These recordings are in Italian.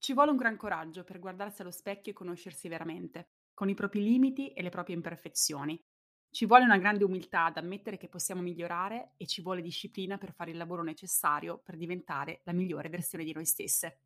Ci vuole un gran coraggio per guardarsi allo specchio e conoscersi veramente, con i propri limiti e le proprie imperfezioni. Ci vuole una grande umiltà ad ammettere che possiamo migliorare e ci vuole disciplina per fare il lavoro necessario per diventare la migliore versione di noi stesse.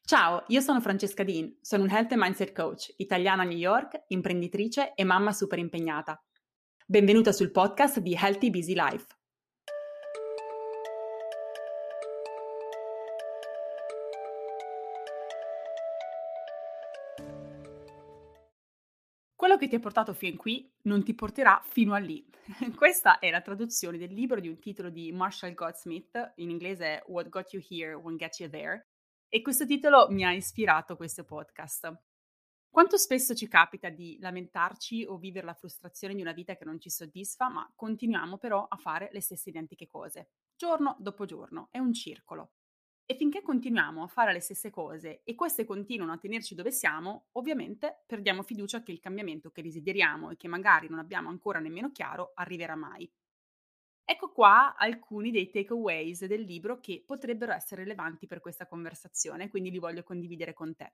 Ciao, io sono Francesca Dean, sono un Health and Mindset Coach, italiana a New York, imprenditrice e mamma super impegnata. Benvenuta sul podcast di Healthy Busy Life. Quello che ti ha portato fin qui non ti porterà fino a lì. Questa è la traduzione del libro di un titolo di Marshall Goldsmith, in inglese What Got You Here Won't Get You There, e questo titolo mi ha ispirato questo podcast. Quanto spesso ci capita di lamentarci o vivere la frustrazione di una vita che non ci soddisfa, ma continuiamo però a fare le stesse identiche cose, giorno dopo giorno, è un circolo. E finché continuiamo a fare le stesse cose e queste continuano a tenerci dove siamo, ovviamente perdiamo fiducia che il cambiamento che desideriamo e che magari non abbiamo ancora nemmeno chiaro arriverà mai. Ecco qua alcuni dei takeaways del libro che potrebbero essere rilevanti per questa conversazione, quindi li voglio condividere con te.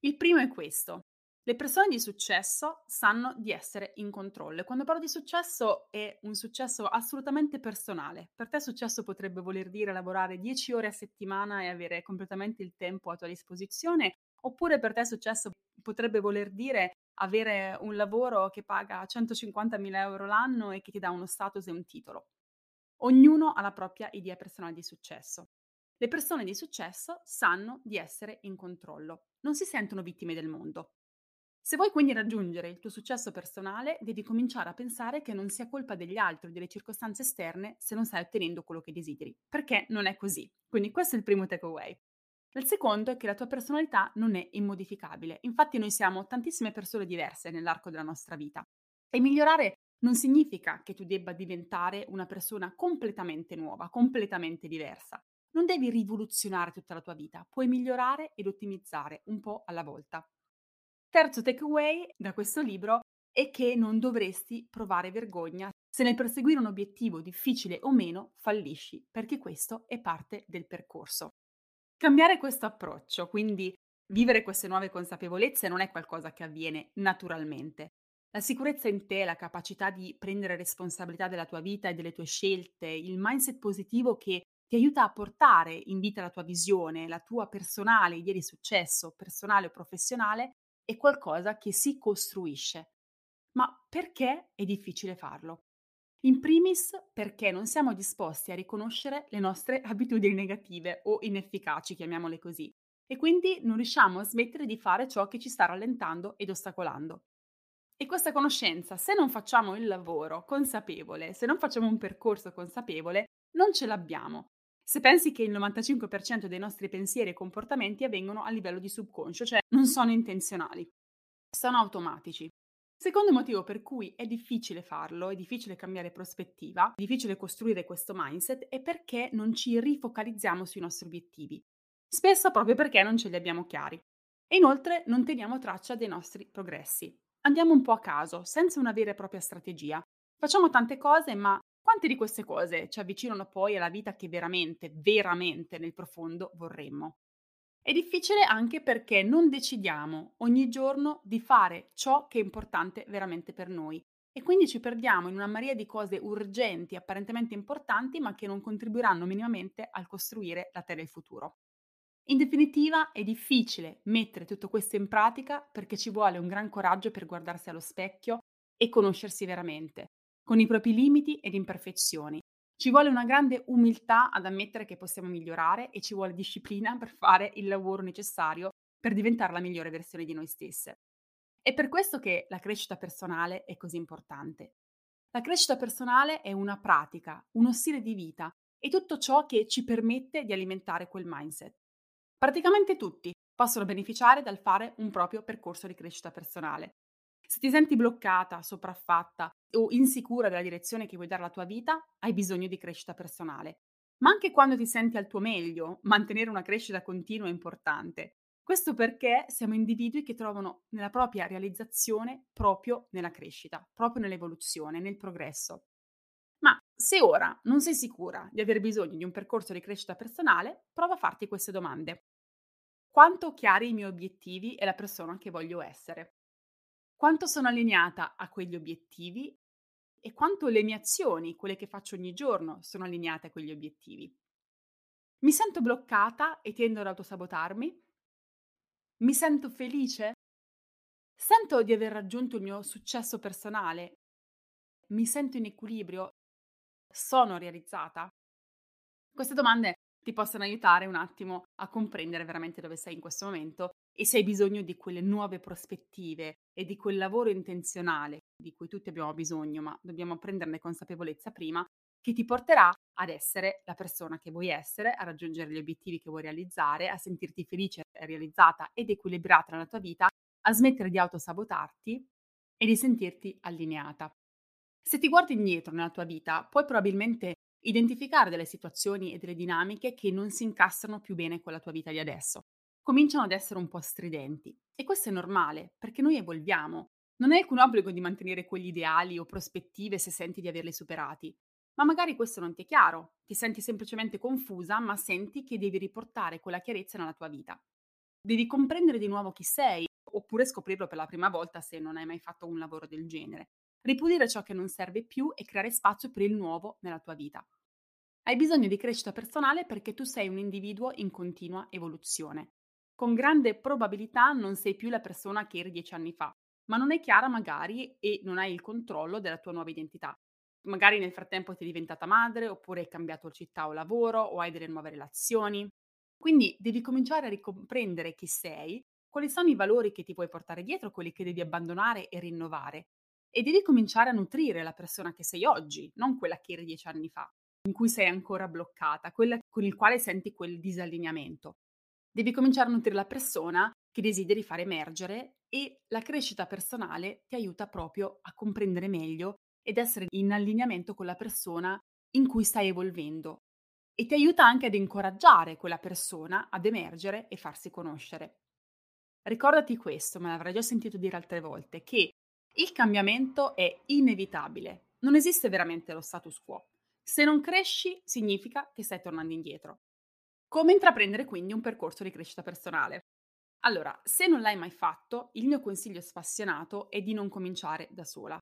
Il primo è questo. Le persone di successo sanno di essere in controllo quando parlo di successo è un successo assolutamente personale. Per te successo potrebbe voler dire lavorare 10 ore a settimana e avere completamente il tempo a tua disposizione, oppure per te successo potrebbe voler dire avere un lavoro che paga 150.000 euro l'anno e che ti dà uno status e un titolo. Ognuno ha la propria idea personale di successo. Le persone di successo sanno di essere in controllo, non si sentono vittime del mondo. Se vuoi quindi raggiungere il tuo successo personale, devi cominciare a pensare che non sia colpa degli altri o delle circostanze esterne se non stai ottenendo quello che desideri, perché non è così. Quindi questo è il primo takeaway. Il secondo è che la tua personalità non è immodificabile. Infatti noi siamo tantissime persone diverse nell'arco della nostra vita. E migliorare non significa che tu debba diventare una persona completamente nuova, completamente diversa. Non devi rivoluzionare tutta la tua vita, puoi migliorare ed ottimizzare un po' alla volta. Terzo takeaway da questo libro è che non dovresti provare vergogna se nel perseguire un obiettivo difficile o meno fallisci, perché questo è parte del percorso. Cambiare questo approccio, quindi vivere queste nuove consapevolezze non è qualcosa che avviene naturalmente. La sicurezza in te, la capacità di prendere responsabilità della tua vita e delle tue scelte, il mindset positivo che ti aiuta a portare in vita la tua visione, la tua personale idea di successo, personale o professionale, è qualcosa che si costruisce. Ma perché è difficile farlo? In primis perché non siamo disposti a riconoscere le nostre abitudini negative o inefficaci, chiamiamole così, e quindi non riusciamo a smettere di fare ciò che ci sta rallentando ed ostacolando. E questa conoscenza, se non facciamo il lavoro consapevole, se non facciamo un percorso consapevole, non ce l'abbiamo. Se pensi che il 95% dei nostri pensieri e comportamenti avvengono a livello di subconscio, cioè non sono intenzionali, sono automatici. Secondo motivo per cui è difficile farlo, è difficile cambiare prospettiva, è difficile costruire questo mindset, è perché non ci rifocalizziamo sui nostri obiettivi. Spesso proprio perché non ce li abbiamo chiari. E inoltre non teniamo traccia dei nostri progressi. Andiamo un po' a caso, senza una vera e propria strategia. Facciamo tante cose, ma quante di queste cose ci avvicinano poi alla vita che veramente, veramente nel profondo vorremmo? È difficile anche perché non decidiamo ogni giorno di fare ciò che è importante veramente per noi e quindi ci perdiamo in una marea di cose urgenti, apparentemente importanti, ma che non contribuiranno minimamente al costruire la terra del futuro. In definitiva, è difficile mettere tutto questo in pratica perché ci vuole un gran coraggio per guardarsi allo specchio e conoscersi veramente, con i propri limiti ed imperfezioni. Ci vuole una grande umiltà ad ammettere che possiamo migliorare e ci vuole disciplina per fare il lavoro necessario per diventare la migliore versione di noi stesse. È per questo che la crescita personale è così importante. La crescita personale è una pratica, uno stile di vita e tutto ciò che ci permette di alimentare quel mindset. Praticamente tutti possono beneficiare dal fare un proprio percorso di crescita personale. Se ti senti bloccata, sopraffatta o insicura della direzione che vuoi dare alla tua vita, hai bisogno di crescita personale. Ma anche quando ti senti al tuo meglio, mantenere una crescita continua è importante. Questo perché siamo individui che trovano nella propria realizzazione proprio nella crescita, proprio nell'evoluzione, nel progresso. Ma se ora non sei sicura di aver bisogno di un percorso di crescita personale, prova a farti queste domande. quanto chiari i miei obiettivi e la persona che voglio essere, quanto sono allineata a quegli obiettivi e quanto le mie azioni, quelle che faccio ogni giorno, sono allineate a quegli obiettivi. Mi sento bloccata e tendo ad autosabotarmi? Mi sento felice? Sento di aver raggiunto il mio successo personale? Mi sento in equilibrio? Sono realizzata? Queste domande ti possono aiutare un attimo a comprendere veramente dove sei in questo momento e se hai bisogno di quelle nuove prospettive e di quel lavoro intenzionale di cui tutti abbiamo bisogno, ma dobbiamo prenderne consapevolezza prima, che ti porterà ad essere la persona che vuoi essere, a raggiungere gli obiettivi che vuoi realizzare, a sentirti felice, realizzata ed equilibrata nella tua vita, a smettere di autosabotarti e di sentirti allineata. Se ti guardi indietro nella tua vita, puoi probabilmente identificare delle situazioni e delle dinamiche che non si incastrano più bene con la tua vita di adesso. Cominciano ad essere un po' stridenti. E questo è normale, perché noi evolviamo. Non hai alcun obbligo di mantenere quegli ideali o prospettive se senti di averli superati. Ma magari questo non ti è chiaro, ti senti semplicemente confusa, ma senti che devi riportare quella chiarezza nella tua vita. Devi comprendere di nuovo chi sei, oppure scoprirlo per la prima volta se non hai mai fatto un lavoro del genere. Ripulire ciò che non serve più e creare spazio per il nuovo nella tua vita. Hai bisogno di crescita personale perché tu sei un individuo in continua evoluzione. Con grande probabilità non sei più la persona che eri dieci anni fa, ma non è chiara magari e non hai il controllo della tua nuova identità. Magari nel frattempo ti è diventata madre, oppure hai cambiato città o lavoro, o hai delle nuove relazioni. Quindi devi cominciare a ricomprendere chi sei, quali sono i valori che ti puoi portare dietro, quelli che devi abbandonare e rinnovare. E devi cominciare a nutrire la persona che sei oggi, non quella che eri dieci anni fa in cui sei ancora bloccata, quella con il quale senti quel disallineamento. Devi cominciare a nutrire la persona che desideri far emergere e la crescita personale ti aiuta proprio a comprendere meglio ed essere in allineamento con la persona in cui stai evolvendo e ti aiuta anche ad incoraggiare quella persona ad emergere e farsi conoscere. Ricordati questo, me l'avrai già sentito dire altre volte, che il cambiamento è inevitabile, non esiste veramente lo status quo. Se non cresci, significa che stai tornando indietro. Come intraprendere quindi un percorso di crescita personale? Allora, se non l'hai mai fatto, il mio consiglio spassionato è di non cominciare da sola.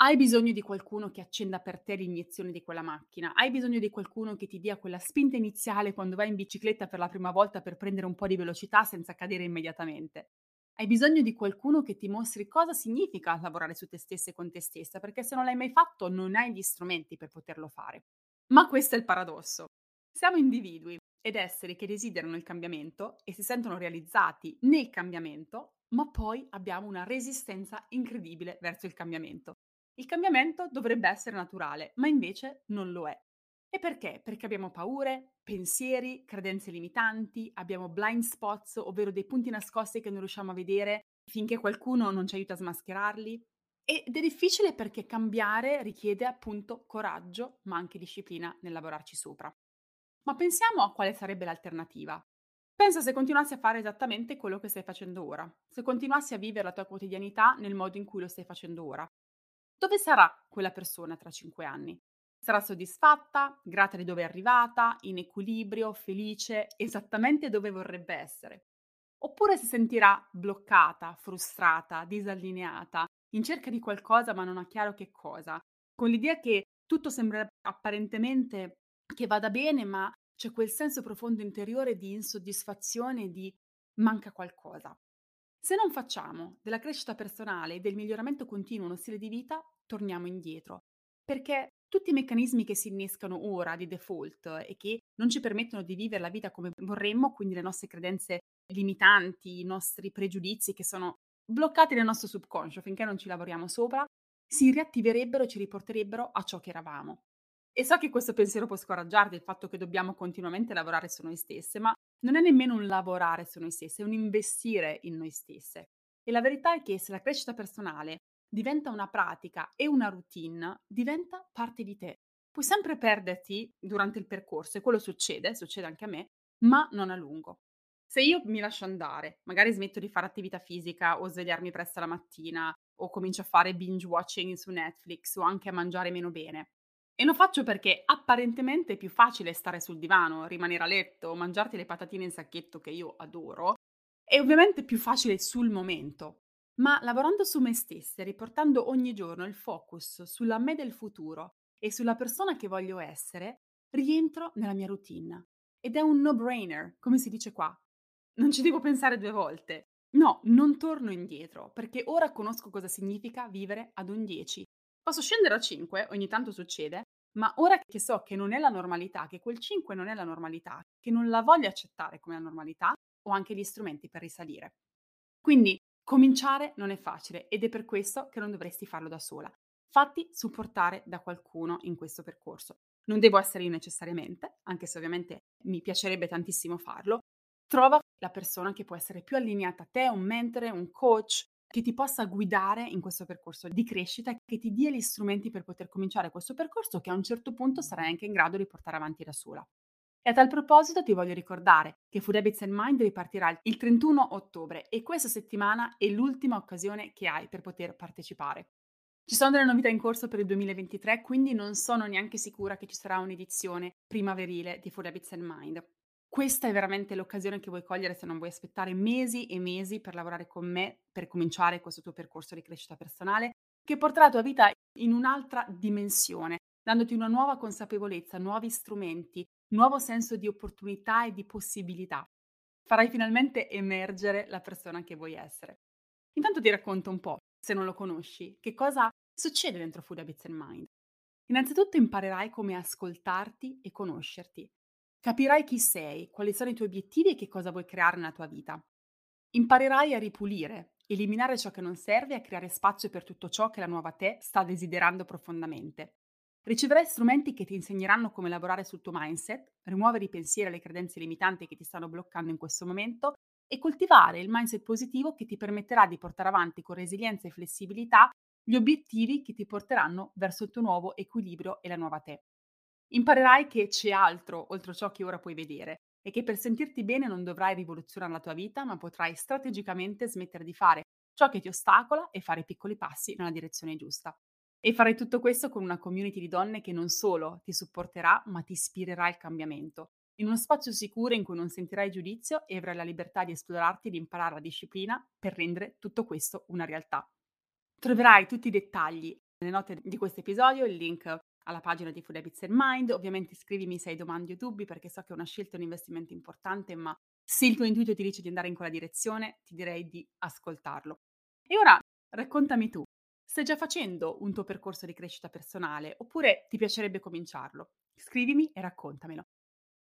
Hai bisogno di qualcuno che accenda per te l'iniezione di quella macchina, hai bisogno di qualcuno che ti dia quella spinta iniziale quando vai in bicicletta per la prima volta per prendere un po' di velocità senza cadere immediatamente. Hai bisogno di qualcuno che ti mostri cosa significa lavorare su te stessa e con te stessa, perché se non l'hai mai fatto non hai gli strumenti per poterlo fare. Ma questo è il paradosso. Siamo individui ed esseri che desiderano il cambiamento e si sentono realizzati nel cambiamento, ma poi abbiamo una resistenza incredibile verso il cambiamento. Il cambiamento dovrebbe essere naturale, ma invece non lo è. E perché? Perché abbiamo paure, pensieri, credenze limitanti, abbiamo blind spots, ovvero dei punti nascosti che non riusciamo a vedere finché qualcuno non ci aiuta a smascherarli. Ed è difficile perché cambiare richiede appunto coraggio, ma anche disciplina nel lavorarci sopra. Ma pensiamo a quale sarebbe l'alternativa. Pensa se continuassi a fare esattamente quello che stai facendo ora, se continuassi a vivere la tua quotidianità nel modo in cui lo stai facendo ora. Dove sarà quella persona tra cinque anni? Sarà soddisfatta, grata di dove è arrivata, in equilibrio, felice, esattamente dove vorrebbe essere. Oppure si sentirà bloccata, frustrata, disallineata, in cerca di qualcosa ma non ha chiaro che cosa, con l'idea che tutto sembra apparentemente che vada bene, ma c'è quel senso profondo interiore di insoddisfazione, di manca qualcosa. Se non facciamo della crescita personale e del miglioramento continuo uno stile di vita, torniamo indietro, perché tutti i meccanismi che si innescano ora di default e che non ci permettono di vivere la vita come vorremmo, quindi le nostre credenze limitanti, i nostri pregiudizi che sono bloccati nel nostro subconscio finché non ci lavoriamo sopra, si riattiverebbero e ci riporterebbero a ciò che eravamo. E so che questo pensiero può scoraggiarti, il fatto che dobbiamo continuamente lavorare su noi stesse, ma non è nemmeno un lavorare su noi stesse, è un investire in noi stesse. E la verità è che se la crescita personale diventa una pratica e una routine, diventa parte di te. Puoi sempre perderti durante il percorso e quello succede, succede anche a me, ma non a lungo. Se io mi lascio andare, magari smetto di fare attività fisica o svegliarmi presto la mattina o comincio a fare binge watching su Netflix o anche a mangiare meno bene. E lo faccio perché apparentemente è più facile stare sul divano, rimanere a letto, mangiarti le patatine in sacchetto che io adoro, È ovviamente più facile sul momento, ma lavorando su me stessa e riportando ogni giorno il focus sulla me del futuro e sulla persona che voglio essere, rientro nella mia routine. Ed è un no-brainer, come si dice qua. Non ci devo pensare due volte. No, non torno indietro, perché ora conosco cosa significa vivere ad un 10. Posso scendere a 5, ogni tanto succede, ma ora che so che non è la normalità, che quel 5 non è la normalità, che non la voglio accettare come la normalità, ho anche gli strumenti per risalire. Quindi cominciare non è facile ed è per questo che non dovresti farlo da sola. Fatti supportare da qualcuno in questo percorso. Non devo essere io necessariamente, anche se ovviamente mi piacerebbe tantissimo farlo. Trova la persona che può essere più allineata a te, un mentore, un coach, che ti possa guidare in questo percorso di crescita, che ti dia gli strumenti per poter cominciare questo percorso che a un certo punto sarai anche in grado di portare avanti da sola. E a tal proposito ti voglio ricordare che Food Habits and Mind ripartirà il 31 ottobre e questa settimana è l'ultima occasione che hai per poter partecipare. Ci sono delle novità in corso per il 2023, quindi non sono neanche sicura che ci sarà un'edizione primaverile di Food Habits and Mind. Questa è veramente l'occasione che vuoi cogliere se non vuoi aspettare mesi e mesi per lavorare con me, per cominciare questo tuo percorso di crescita personale, che porterà la tua vita in un'altra dimensione, dandoti una nuova consapevolezza, nuovi strumenti, nuovo senso di opportunità e di possibilità. Farai finalmente emergere la persona che vuoi essere. Intanto ti racconto un po', se non lo conosci, che cosa succede dentro Food Habits and Mind. Innanzitutto imparerai come ascoltarti e conoscerti, Capirai chi sei, quali sono i tuoi obiettivi e che cosa vuoi creare nella tua vita. Imparerai a ripulire, eliminare ciò che non serve e a creare spazio per tutto ciò che la nuova te sta desiderando profondamente. Riceverai strumenti che ti insegneranno come lavorare sul tuo mindset, rimuovere i pensieri e le credenze limitanti che ti stanno bloccando in questo momento e coltivare il mindset positivo che ti permetterà di portare avanti con resilienza e flessibilità gli obiettivi che ti porteranno verso il tuo nuovo equilibrio e la nuova te. Imparerai che c'è altro oltre ciò che ora puoi vedere e che per sentirti bene non dovrai rivoluzionare la tua vita, ma potrai strategicamente smettere di fare ciò che ti ostacola e fare piccoli passi nella direzione giusta. E farai tutto questo con una community di donne che non solo ti supporterà, ma ti ispirerà al cambiamento, in uno spazio sicuro in cui non sentirai giudizio e avrai la libertà di esplorarti e di imparare la disciplina per rendere tutto questo una realtà. Troverai tutti i dettagli nelle note di questo episodio, il link alla pagina di Food Habits and Mind. Ovviamente scrivimi se hai domande o dubbi perché so che è una scelta e un investimento importante, ma se il tuo intuito ti dice di andare in quella direzione, ti direi di ascoltarlo. E ora raccontami tu, stai già facendo un tuo percorso di crescita personale oppure ti piacerebbe cominciarlo? Scrivimi e raccontamelo.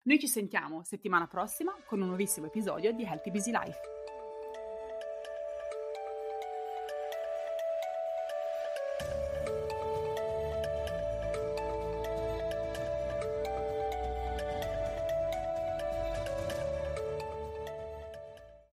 Noi ci sentiamo settimana prossima con un nuovissimo episodio di Healthy Busy Life.